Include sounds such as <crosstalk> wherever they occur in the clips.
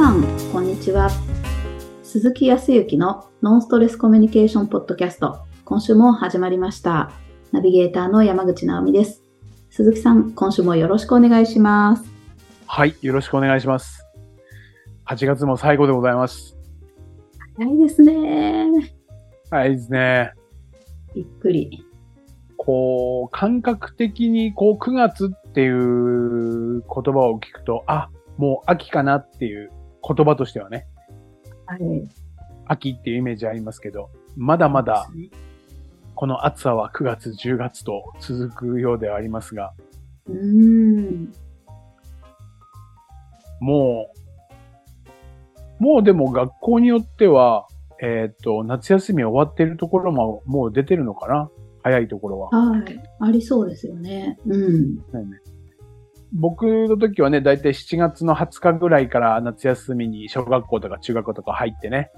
さん、こんにちは。鈴木康之のノンストレスコミュニケーションポッドキャスト。今週も始まりました。ナビゲーターの山口直美です。鈴木さん、今週もよろしくお願いします。はい、よろしくお願いします。8月も最後でございます。早いですね。はいですね。びっくり。こう、感覚的にこう9月っていう言葉を聞くと、あ、もう秋かなっていう言葉としてはね、はい。秋っていうイメージありますけど、まだまだこの暑さは9月、10月と続くようではありますが、うーん。もう、もうでも学校によっては、えっ、と、夏休み終わってるところももう出てるのかな？早いところは。はい。ありそうですよね。うん。ね僕の時はね、だいたい7月の20日ぐらいから夏休みに小学校とか中学校とか入ってね。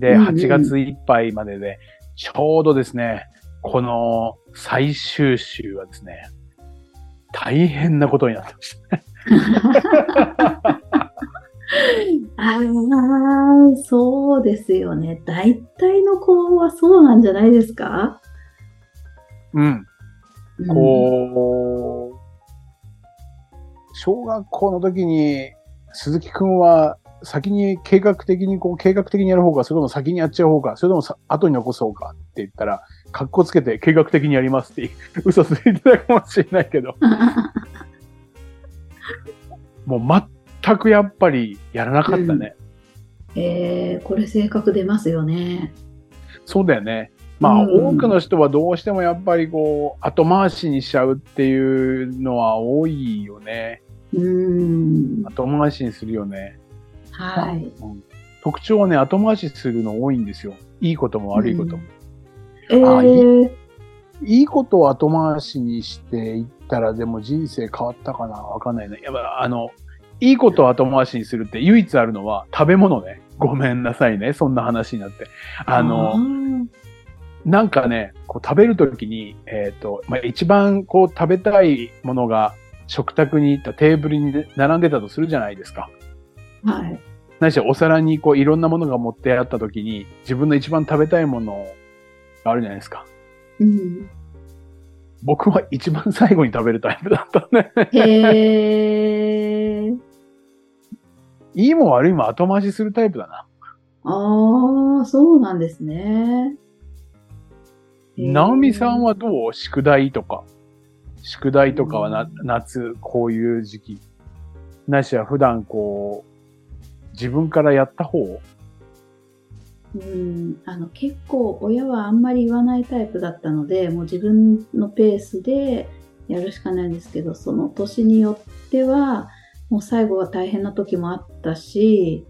で、うんうん8月いっぱいまでで、ちょうどですね、この最終週はですね、大変なことになってました。<laughs> ああ、そうですよね。大体の子はそうなんじゃないですか？うん。うんこう、小学校の時に鈴木くんは先に計画的にこう計画的にやる方か、それとも先にやっちゃう方か、それともさ後に残そうかって言ったら、格好つけて計画的にやりますって <laughs> 嘘ついてたかもしれないけど、<laughs> もう全くやっぱりやらなかったね。えー、これ性格出ますよね。そうだよね。まあ、うん多くの人はどうしてもやっぱりこう、後回しにしちゃうっていうのは多いよね。うーん。後回しにするよね。はい。うん特徴はね、後回しするの多いんですよ。いいことも悪いことも。えー、いいことを後回しにしていったら、でも人生変わったかな？わかんないね。やっぱ、あの、いいことを後回しにするって唯一あるのは食べ物ね。ごめんなさいね。そんな話になって。あの、ーなんかね、こう食べるときに、えっ、と、まあ、一番こう食べたいものが食卓に行ったテーブルに並んでたとするじゃないですか。はい。ないしはお皿にこういろんなものが持ってあったときに、自分の一番食べたいものがあるじゃないですか。うん。僕は一番最後に食べるタイプだったね。へー。いいも悪いも後回しするタイプだな。ああ、そうなんですね。へー直美さんはどう？宿題とか。宿題とかはな、夏、こういう時期。ないしは普段こう、自分からやった方？うん、あの結構親はあんまり言わないタイプだったのでもう自分のペースでやるしかないんですけどその年によってはもう最後は大変な時もあったし、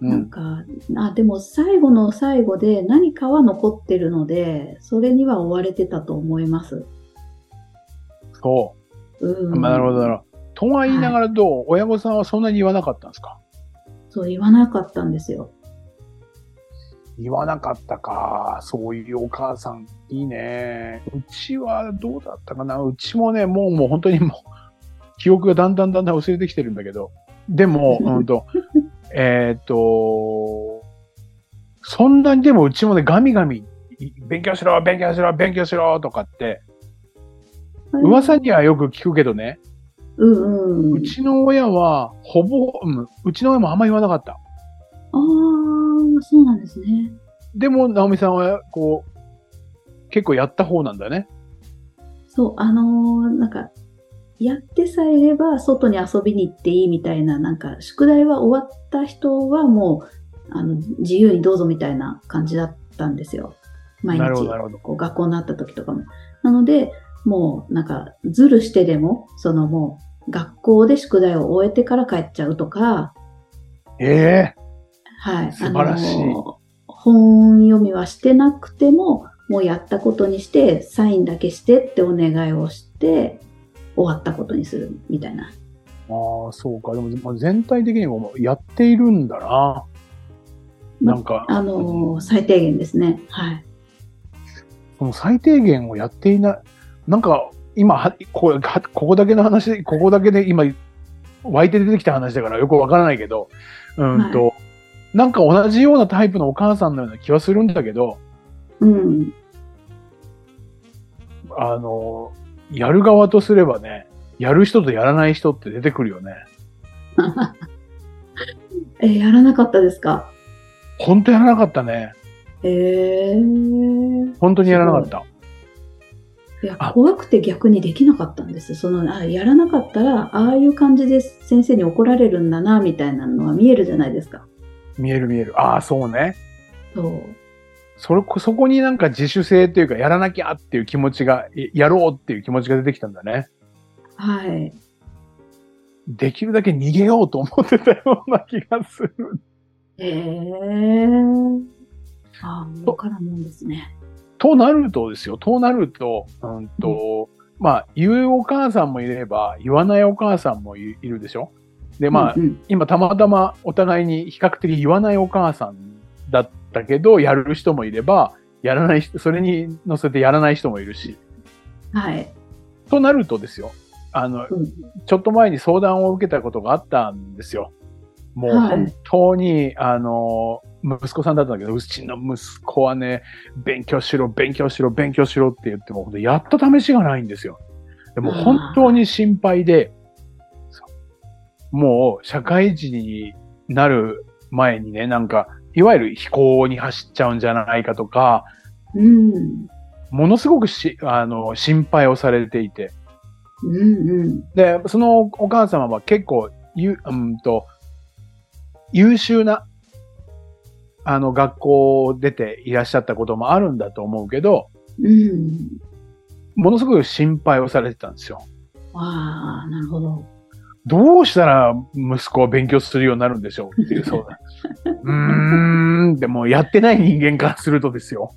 なんかあでも最後の最後で何かは残ってるのでそれには追われてたと思います。そうう。ん、まあなるほど、なるほど。とは言いながらどう、親御さんはそんなに言わなかったんですか？そう言わなかったんですよ。言わなかったか。そういうお母さん、いいね。うちはどうだったかな？うちもね、もうもう本当にもう、記憶がだんだんだんだん薄れてきてるんだけど。でも、<laughs> うんと、えーっと、そんなにでもうちもね、ガミガミ、勉強しろ、勉強しろ、勉強しろとかって、噂にはよく聞くけどね、うんうん。うちの親は、ほぼ、うんうちの親もあんま言わなかった。ああ、そうなんですね。でも、直美さんは、こう、結構やった方なんだね。そう、あのーなんか、やってさえいれば外に遊びに行っていいみたいな、なんか、宿題は終わった人はもう、あの、自由にどうぞみたいな感じだったんですよ。毎日。こう学校になった時とかも。なので、もう、なんか、ずるしてでも、そのもう、学校で宿題を終えてから帰っちゃうとか、ええはい。素晴らしい本読みはしてなくても、もうやったことにして、サインだけしてってお願いをして、終わったことにするみたいな。ああ、そうか。でも、まあ全体的にもやっているんだな。なんか、あのー最低限ですね。はい。その最低限をやっていない。なんか、今はここ、だけの話、ここだけで今、湧いて出てきた話だからよくわからないけど、うんと、なんか同じようなタイプのお母さんのような気はするんだけど、うん。あの、やる側とすればね、やる人とやらない人って出てくるよね。<laughs> え、やらなかったですか？本当やらなかったね。えー。本当にやらなかった。いやあ、怖くて逆にできなかったんです。その、あ、やらなかったら、ああいう感じで先生に怒られるんだな、みたいなのが見えるじゃないですか。見える見える。ああ、そうね。そう。それ、そこになんか自主性っていうか、やらなきゃっていう気持ちが、いやろうっていう気持ちが出てきたんだね。はい。できるだけ逃げようと思ってたような気がする。えー。ああ、わからんもんですね。となるとですよ、となると、うんと、まあ、言うお母さんもいれば、言わないお母さんもいいるでしょ？で、まあ、うんうん。今たまたまお互いに比較的言わないお母さんだったけど、やる人もいれば、やらない人、それに乗せてやらない人もいるし。はい。となるとですよ、あの、うん。ちょっと前に相談を受けたことがあったんですよ。もうはい。本当に、あの、息子さんだったんだけど、うちの息子はね、勉強しろ、勉強しろ、勉強しろって言っても、やった試しがないんですよ。でも本当に心配で、もう社会人になる前にね、なんか、いわゆる飛行に走っちゃうんじゃないかとか、うん。ものすごくし、あの、心配をされていて、うんうん。で、そのお母様は結構、ゆ、うんと、優秀な、あの、学校を出ていらっしゃったこともあるんだと思うけど、うん。ものすごく心配をされてたんですよ。ああ、なるほど。どうしたら息子は勉強するようになるんでしょうっていう相談。うーん、でもやってない人間からするとですよ。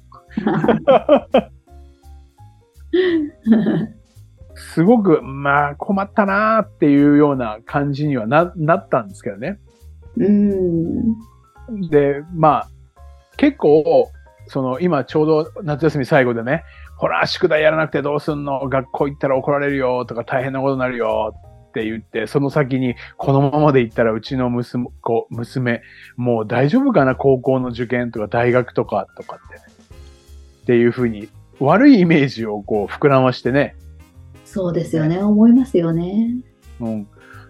すごく、まあ困ったなーっていうような感じにはな、なったんですけどね。うん。で、まあ、結構、その、今ちょうど夏休み最後でね、ほら、宿題やらなくてどうすんの？学校行ったら怒られるよとか大変なことになるよって言って、その先に、このままで行ったらうちの娘、子娘、もう大丈夫かな？高校の受験とか大学とかとかって、ね。っていうふうに、悪いイメージをこう膨らましてね、そうですよね。思いますよね。うん。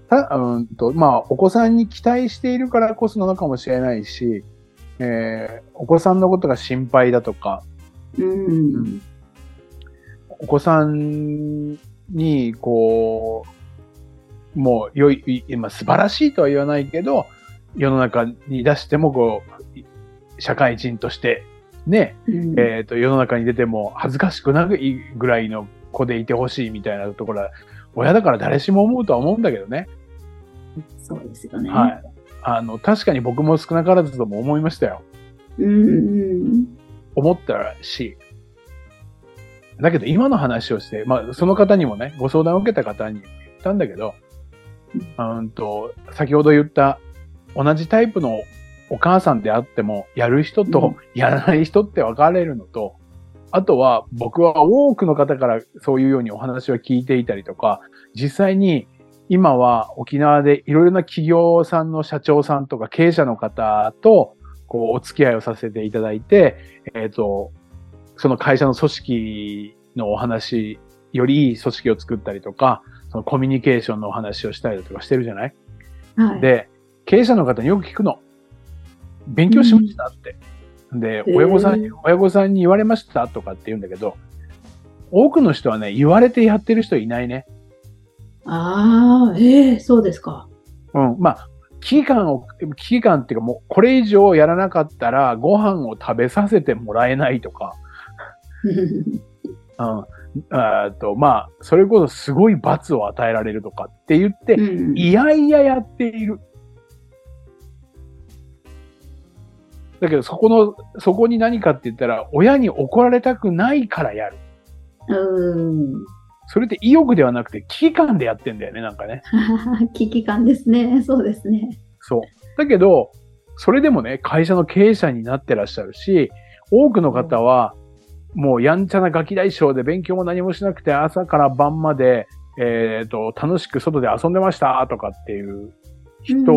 た、うんと、まあ、お子さんに期待しているからこそなのかもしれないし、えーお子さんのことが心配だとか、うん。お子さんに、こう、もう、良い、い今素晴らしいとは言わないけど、世の中に出しても、こう、社会人として、ね、うんえっ、と、世の中に出ても恥ずかしくないぐらいの子でいてほしいみたいなところは、親だから誰しも思うとは思うんだけどね。そうですよね。はい。あの、確かに僕も少なからずとも思いましたよ。うんうん。思ったし。だけど今の話をして、まあその方にもね、ご相談を受けた方に言ったんだけど、うんと、先ほど言った同じタイプのお母さんであっても、やる人とやらない人って分かれるのと、あとは僕は多くの方からそういうようにお話を聞いていたりとか、実際に今は沖縄でいろいろな企業さんの社長さんとか経営者の方とこうお付き合いをさせていただいて、えっ、と、その会社の組織のお話よりいい組織を作ったりとか、そのコミュニケーションのお話をしたりだとかしてるじゃない？はい。で、経営者の方によく聞くの。勉強しましたって。で、ー親御さんに、親御さんに言われましたとかって言うんだけど、多くの人はね、言われてやってる人いないね。ああ、ええそうですか。うん。まあ、危機感を、危機感っていうかもう、これ以上やらなかったら、ご飯を食べさせてもらえないとか、<laughs> うん。あと、まあ、それこそすごい罰を与えられるとかって言って、うんいやいややっている。だけど、そこの、そこに何かって言ったら、親に怒られたくないからやる。うん。それって意欲ではなくて危機感でやってんだよね、なんかね。<laughs> 危機感ですね。そうですね。そう。だけど、それでもね、会社の経営者になってらっしゃるし、多くの方は、もうやんちゃなガキ大将で勉強も何もしなくて朝から晩まで、えっ、と、楽しく外で遊んでましたとかっていう人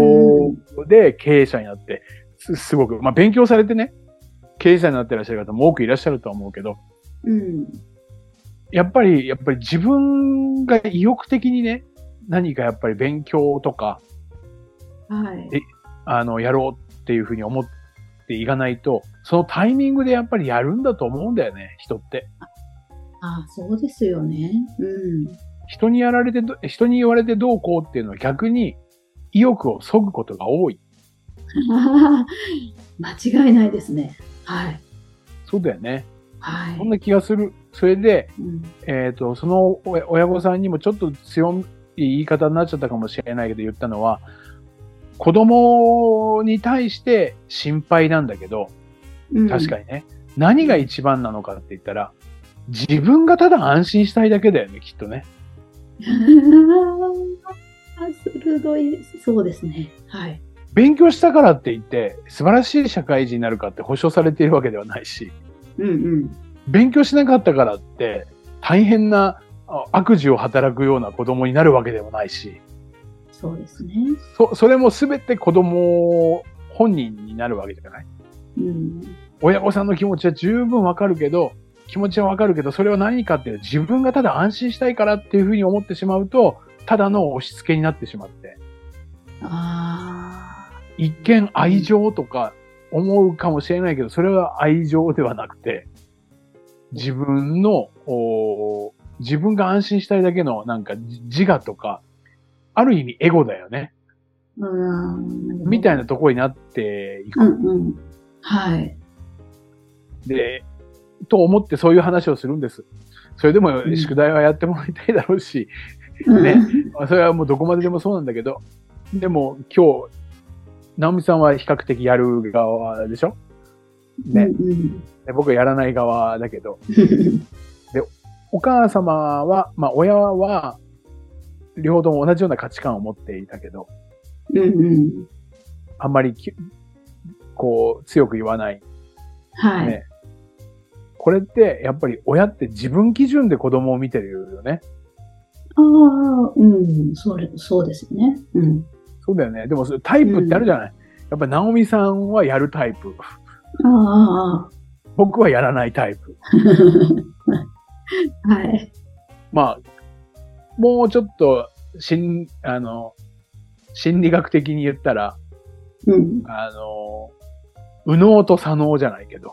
で経営者になって、すすごく、まあ勉強されてね、経営者になってらっしゃる方も多くいらっしゃるとは思うけど、うん。やっぱり、やっぱり自分が意欲的にね、何かやっぱり勉強とか、はい。えあの、やろうっていうふうに思っていかないと、そのタイミングでやっぱりやるんだと思うんだよね、人って。あそうですよね。うん。人にやられてど、人に言われてどうこうっていうのは逆に意欲を削ぐことが多い。<laughs> 間違いないですね。はい。そうだよね。はい。そんな気がする。それで、うんえっ、と、その親親御さんにもちょっと強い言い方になっちゃったかもしれないけど言ったのは、子供に対して心配なんだけど、うん確かにね、何が一番なのかって言ったら、自分がただ安心したいだけだよね、きっとね。<laughs> 鋭い。そうですね。はい。勉強したからって言って、素晴らしい社会人になるかって保証されているわけではないし、うんうん。勉強しなかったからって、大変なあ悪事を働くような子供になるわけでもないし、そうですね。そ、それも全て子供本人になるわけじゃない。うん。親御さんの気持ちは十分わかるけど、気持ちはわかるけど、それは何かっていうと自分がただ安心したいからっていうふうに思ってしまうと、ただの押し付けになってしまって、ああ。一見愛情とか思うかもしれないけど、それは愛情ではなくて、自分の、お自分が安心したいだけのなんかじ自我とか、ある意味エゴだよね。うん。みたいな。なところになっていく。うんうん。はい。で、と思ってそういう話をするんです。それでもうん宿題はやってもらいたいだろうし、うんねまあそれはもうどこまででもそうなんだけど、でも今日、直美さんは比較的やる側でしょ？ね、うんうん。で僕はやらない側だけど、<laughs> お母様は、まあ親は、両方とも同じような価値観を持っていたけど、うんうん。あんまりきこう強く言わない。はい。ねこれってやっぱり親って自分基準で子供を見てるよね。ああ、うん。それ、そうですよね。うん。そうだよね。でもタイプってあるじゃない、やっぱ直美さんはやるタイプ。あ僕はやらないタイプ。あ。<laughs> はい。まあ、もうちょっと、心、あの、心理学的に言ったら、うん。あの、右脳と左脳じゃないけど、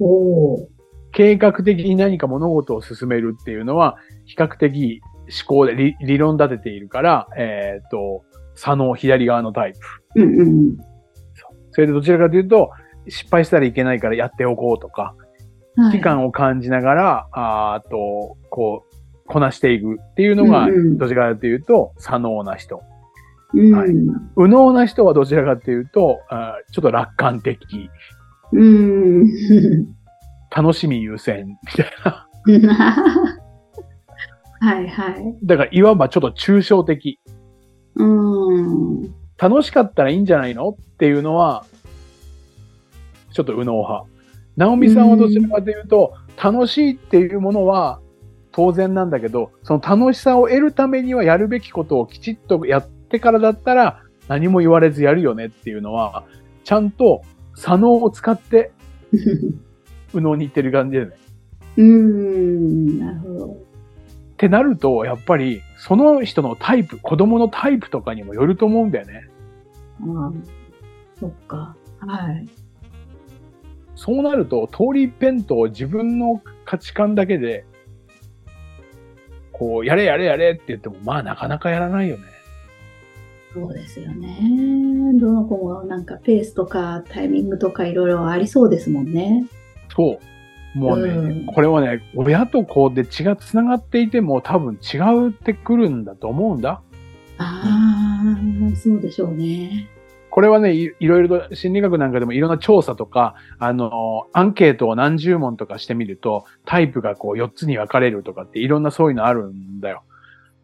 おお。計画的に何か物事を進めるっていうのは、比較的思考で理理論立てているから、えっ、と、左脳、左側のタイプ。うんうん。それでどちらかというと、失敗したらいけないからやっておこうとか、はい危機感を感じながら、あと、こう、こなしていくっていうのが、どちらかというと、左脳な人。うん。はい右脳な人はどちらかというと、あーちょっと楽観的、うん。<laughs> 楽しみ優先みたいな。<laughs> はいはい。だから、いわばちょっと抽象的。うん。楽しかったらいいんじゃないの？っていうのは、ちょっと右脳派。直美さんはどちらかというと、楽しいっていうものは当然なんだけど、その楽しさを得るためにはやるべきことをきちっとやってからだったら何も言われずやるよねっていうのは、ちゃんと左脳を使って <laughs> 右脳に行ってる感じでね。うん。なるほど。ってなると、やっぱりその人のタイプ、子供のタイプとかにもよると思うんだよね。ああ。そっか。はい。そうなると、通り一辺倒自分の価値観だけで、こう、やれやれやれって言っても、まあなかなかやらないよね。そうですよね。どの子もなんかペースとかタイミングとかいろいろありそうですもんね。そう。もうね、うんこれはね、親と子で血が繋がっていても多分違うってくるんだと思うんだ。ああ、そうでしょうね。これはね、いいろいろと心理学なんかでもいろんな調査とか、あの、アンケートを何十問とかしてみると、タイプがこう4つに分かれるとかっていろんなそういうのあるんだよ。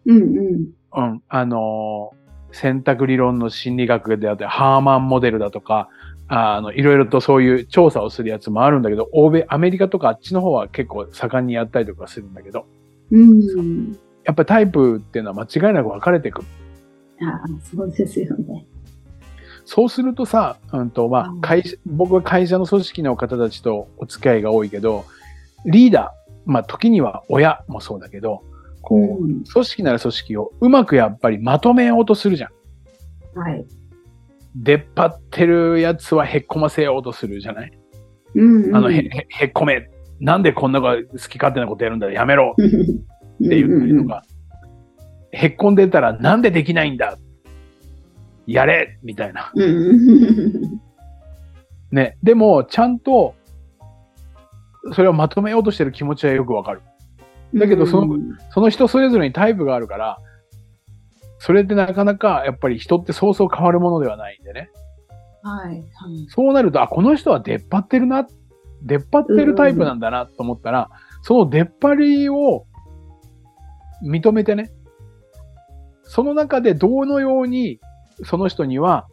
うんうん。うん。あのー選択理論の心理学であって、ハーマンモデルだとか、あの、いろいろとそういう調査をするやつもあるんだけど、欧米、アメリカとかあっちの方は結構盛んにやったりとかするんだけど、うん。やっぱりタイプっていうのは間違いなく分かれてくる。あそうですよね。そうするとさ、うんとまあうん会社、僕は会社の組織の方たちとお付き合いが多いけど、リーダー、まあ時には親もそうだけど、こう、うん組織なら組織をうまくやっぱりまとめようとするじゃん。はい。出っ張ってるやつはへっこませようとするじゃない？うん、うん。あの、へ、っこめ。なんでこんな好き勝手なことやるんだ？やめろっ <laughs> って言ったりとか、へっこんでたらなんでできないんだ？やれみたいな。うんうんね。でも、ちゃんと、それをまとめようとしてる気持ちはよくわかる。うん。だけどそのうんその人それぞれにタイプがあるから、それってなかなかやっぱり人ってそうそう変わるものではないんでね。はい。はい。そうなると、あ、この人は出っ張ってるな、出っ張ってるタイプなんだなと思ったら、その出っ張りを認めてね、その中でどのようにその人には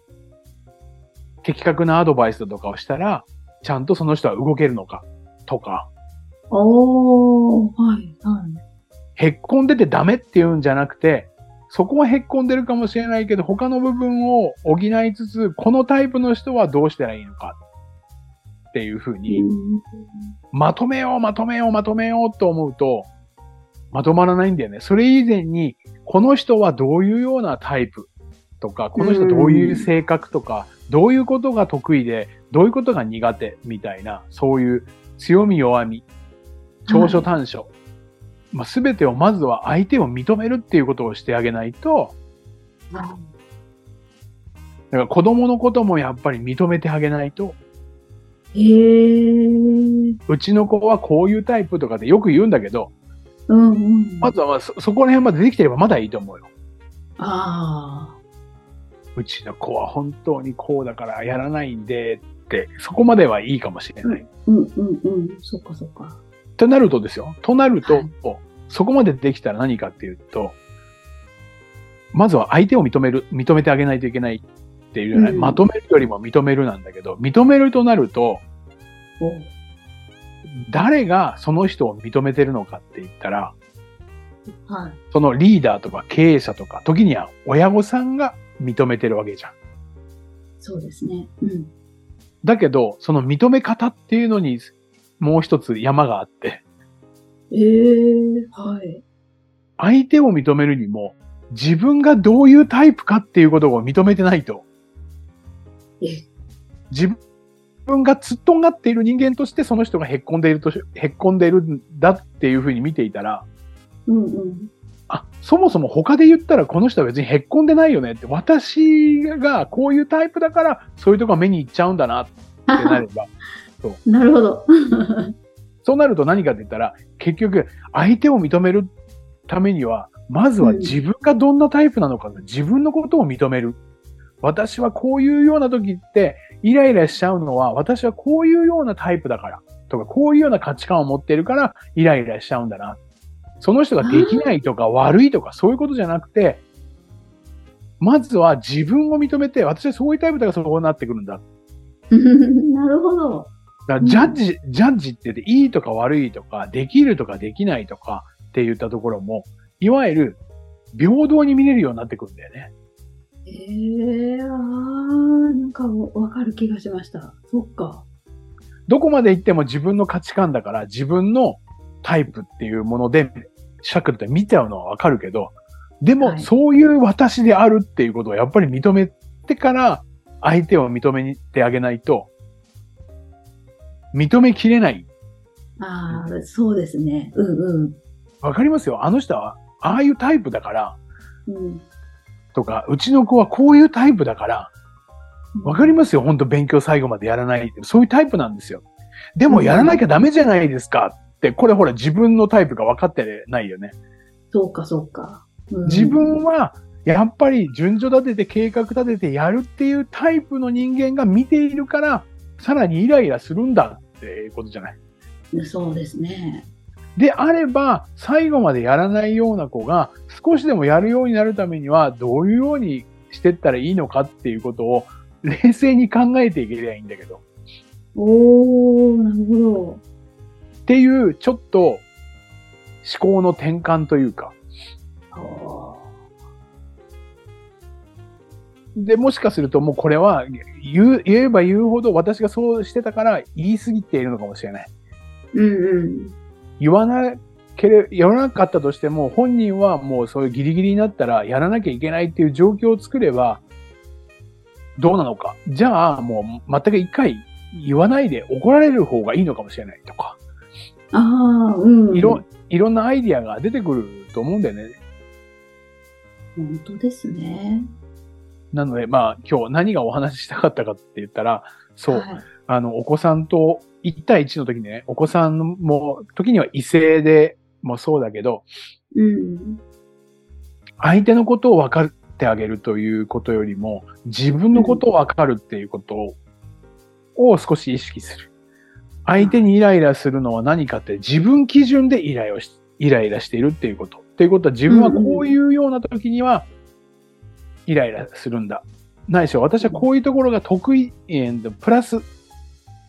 的確なアドバイスとかをしたら、ちゃんとその人は動けるのかとか、おー、はい、はい。へっこんでてダメって言うんじゃなくて、そこはへっこんでるかもしれないけど、他の部分を補いつつ、このタイプの人はどうしたらいいのかっていうふうに、うんまとめよう、まとめよう、まとめようと思うと、まとまらないんだよね。それ以前に、この人はどういうようなタイプとか、この人どういう性格とか、どういうことが得意で、どういうことが苦手みたいな、そういう強み弱み、長所短所、まあ、全てをまずは相手を認めるっていうことをしてあげないと、だから子供のこともやっぱり認めてあげないと、へー。うちの子はこういうタイプとかでよく言うんだけど、うんうん。まずはまあそ、そこら辺までできてればまだいいと思うよ。あうちの子は本当にこうだからやらないんでって、そこまではいいかもしれない。ー。うんうんうん。そっかそっか。となるとですよ。となると、はいそこまでできたら何かっていうと、まずは相手を認める、認めてあげないといけないっていうじゃない、うんまとめるよりも認めるなんだけど、認めるとなると、お誰がその人を認めてるのかって言ったら、はい。そのリーダーとか経営者とか、時には親御さんが認めてるわけじゃん。そうですね。うん。だけど、その認め方っていうのに、もう一つ山があって、ええはい。相手を認めるにも、自分がどういうタイプかっていうことを認めてないと、え、自分が突っとんがっている人間としてその人がへっこんでいるとし、へっこんでいるんだっていうふうに見ていたら、うんうん。あ、そもそも他で言ったらこの人は別にへっこんでないよねって、私がこういうタイプだから、そういうとこが目に行っちゃうんだなってなれば、<laughs> なるほど。そうなると何かって言ったら、結局、相手を認めるためには、まずは自分がどんなタイプなのか、自分のことを認める。私はこういうような時って、イライラしちゃうのは、私はこういうようなタイプだから、とか、こういうような価値観を持っているから、イライラしちゃうんだな。その人ができないとか悪いとか、そういうことじゃなくて、まずは自分を認めて、私はそういうタイプだからそうなってくるんだ。<laughs> なるほど。だジャッジ、ジャッジって言って、いいとか悪いとか、できるとかできないとかって言ったところも、いわゆる平等に見れるようになってくるんだよね。ええああ、なんかわかる気がしました。そっか。どこまで行っても自分の価値観だから、自分のタイプっていうもので、尺って見ちゃうのはわかるけど、でも、はいそういう私であるっていうことをやっぱり認めてから、相手を認めてあげないと、認めきれない。ああ、そうですね。うんうん。わかりますよあの人は、ああいうタイプだから、うん、とか、うちの子はこういうタイプだから、わかりますよ本当勉強最後までやらない。そういうタイプなんですよ。でもやらなきゃダメじゃないですかって、これほら自分のタイプが分かってないよね。そうか、そうか。うん自分は、やっぱり順序立てて計画立ててやるっていうタイプの人間が見ているから、さらにイライラするんだってことじゃない？そうですね。であれば、最後までやらないような子が、少しでもやるようになるためには、どういうようにしてったらいいのかっていうことを、冷静に考えていけりゃいいんだけど。おー、なるほど。っていう、ちょっと、思考の転換というか、あで、もしかするともうこれは言えば言うほど私がそうしてたから言い過ぎているのかもしれない。うんうん。言わなけれ、やらなかったとしても本人はもうそういうギリギリになったらやらなきゃいけないっていう状況を作ればどうなのか。じゃあもう全く一回言わないで怒られる方がいいのかもしれないとか。ああ、うん。いろ、いろんなアイディアが出てくると思うんだよね。本当ですね。なので、まあ今日何がお話ししたかったかって言ったら、そう、はいあの、お子さんと1対1の時にね、お子さんも、時には異性でもそうだけど、うん。相手のことを分かってあげるということよりも、自分のことを分かるっていうことを少し意識する。相手にイライラするのは何かって自分基準でイライラしイライラしているっていうこと。っていうことは自分はこういうような時にはイライラするんだ。ないしょ、私はこういうところが得意、えープラス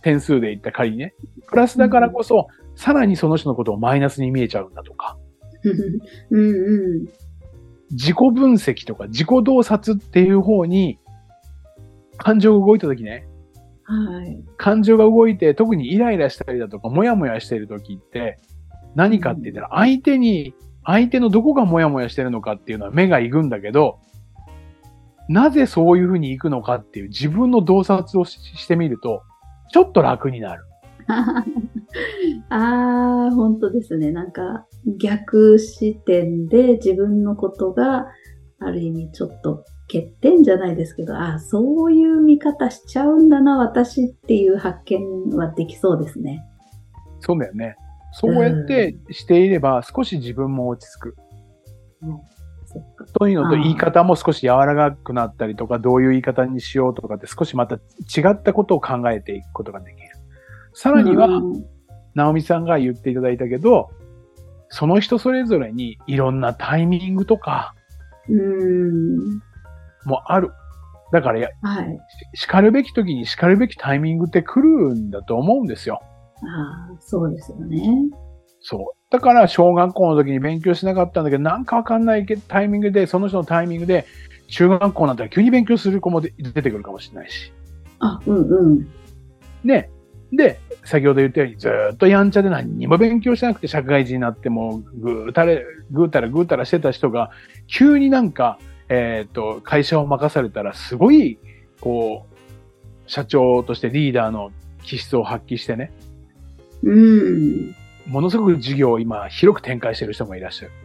点数で言った仮にね、プラスだからこそ、さらにその人のことをマイナスに見えちゃうんだとか、うんうん。自己分析とか自己洞察っていう方に感情が動いた時ね、はい。感情が動いて特にイライラしたりだとか、もやもやしてる時って何かって言ったら相手に、相手のどこがもやもやしてるのかっていうのは目が行くんだけど、なぜそういうふうに行くのかっていう自分の洞察をししてみると、ちょっと楽になる。<laughs> ああ、本当ですね。なんか逆視点で自分のことがある意味ちょっと欠点じゃないですけど、ああ、そういう見方しちゃうんだな、私っていう発見はできそうですね。そうだよね。そうやってしていれば少し自分も落ち着く。そっか。というのと言い方も少し柔らかくなったりとか、どういう言い方にしようとかって少しまた違ったことを考えていくことができる。さらには、うん直美さんが言っていただいたけど、その人それぞれにいろんなタイミングとかうん。もある。だからや、はい。叱るべき時に叱るべきタイミングって来るんだと思うんですよ。ああ、そうですよね。そう。だから小学校の時に勉強しなかったんだけど、なんかわかんないけタイミングで、その人のタイミングで、中学校になったら急に勉強する子もで出てくるかもしれないし。あ、うんうん。ね。で、先ほど言ったようにずーっとやんちゃで何にも勉強しなくて社会人になってもぐーたれ、ぐーたらぐーたらしてた人が、急になんか、えっ、と、会社を任されたらすごい、こう、社長としてリーダーの気質を発揮してね、うん。ものすごく事業を今広く展開してる人もいらっしゃる。うん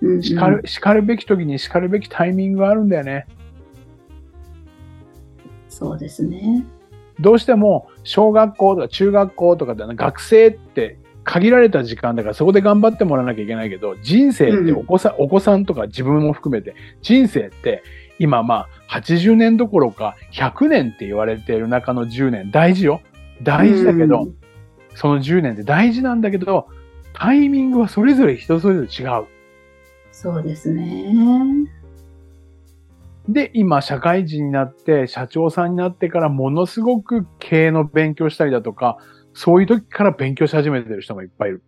うん叱る、叱るべき時に叱るべきタイミングがあるんだよね。そうですね。どうしても小学校とか中学校とかで学生って限られた時間だからそこで頑張ってもらわなきゃいけないけど、人生ってお子さん、お子さんとか自分も含めて、人生って今まあ80年どころか100年って言われている中の10年大事よ。大事だけど、うんその10年って大事なんだけど、タイミングはそれぞれ人それぞれ違う。そうですね。で、今、社会人になって、社長さんになってから、ものすごく経営の勉強したりだとか、そういう時から勉強し始めてる人もいっぱいいる。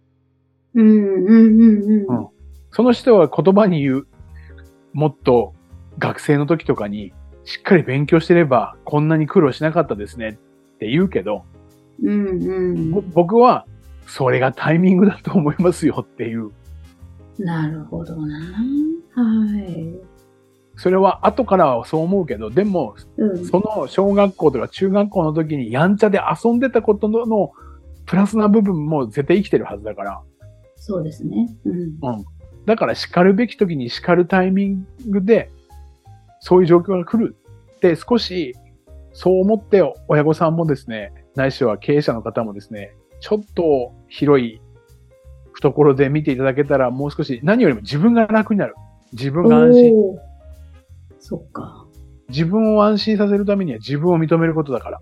うんうんうんうん。うんその人は言葉に言う、もっと学生の時とかに、しっかり勉強してれば、こんなに苦労しなかったですねって言うけど、うんうんぼ僕は、それがタイミングだと思いますよっていう。なるほどな。はい。それは後からはそう思うけど、でも、うん。その小学校とか中学校の時にやんちゃで遊んでたことののプラスな部分も絶対生きてるはずだから。そうですね。うん。だから叱るべき時に叱るタイミングで、そういう状況が来るって少し、そう思って親御さんもですね、ないしは経営者の方もですね、ちょっと広い懐で見ていただけたらもう少し何よりも自分が楽になる。自分が安心。そっか。自分を安心させるためには自分を認めることだから。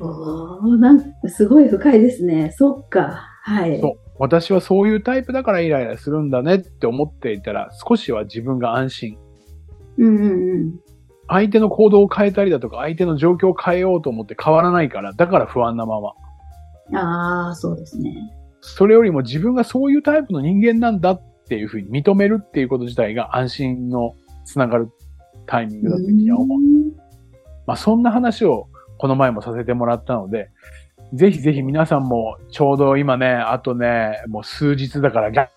おーなんかすごい深いですね。そっか。はい。そう。私はそういうタイプだからイライラするんだねって思っていたら少しは自分が安心。うんうん相手の行動を変えたりだとか相手の状況を変えようと思って変わらないから、だから不安なまま。うん。ああ、そうですね。それよりも自分がそういうタイプの人間なんだっていうふうに認めるっていうこと自体が安心のつながるタイミングだという思う。まあ、そんな話をこの前もさせてもらったので、ぜひぜひ皆さんもちょうど今ね、あとね、もう数日だからガ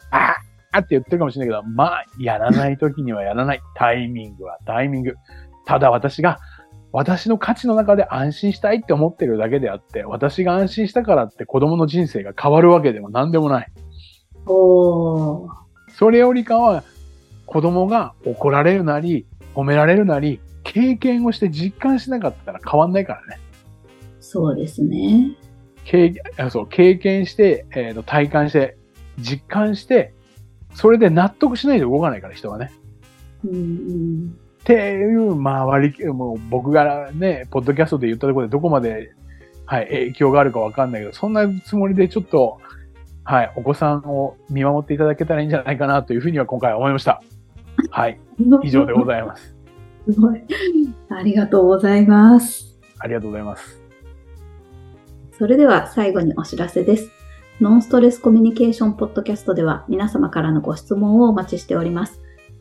ーって言ってるかもしれないけど、まあ、やらない時にはやらない。タイミングはタイミング。ただ私が、私の価値の中で安心したいって思ってるだけであって、私が安心したからって子供の人生が変わるわけでも何でもない。おそれよりかは、子供が怒られるなり、褒められるなり、経験をして実感しなかったら変わんないからね。そうですね。経そう経験して、えーと、体感して、実感して、それで納得しないと動かないから、人はね。うんうん、っていう、まあ割り、もう僕がね、ポッドキャストで言ったところでどこまで、はい、影響があるかわかんないけど、そんなつもりでちょっと、はい、お子さんを見守っていただけたらいいんじゃないかなというふうには今回思いました。はい、以上でございます。すごい。ありがとうございます。ありがとうございます。それでは最後にお知らせです。ノンストレスコミュニケーションポッドキャストでは皆様からのご質問をお待ちしております。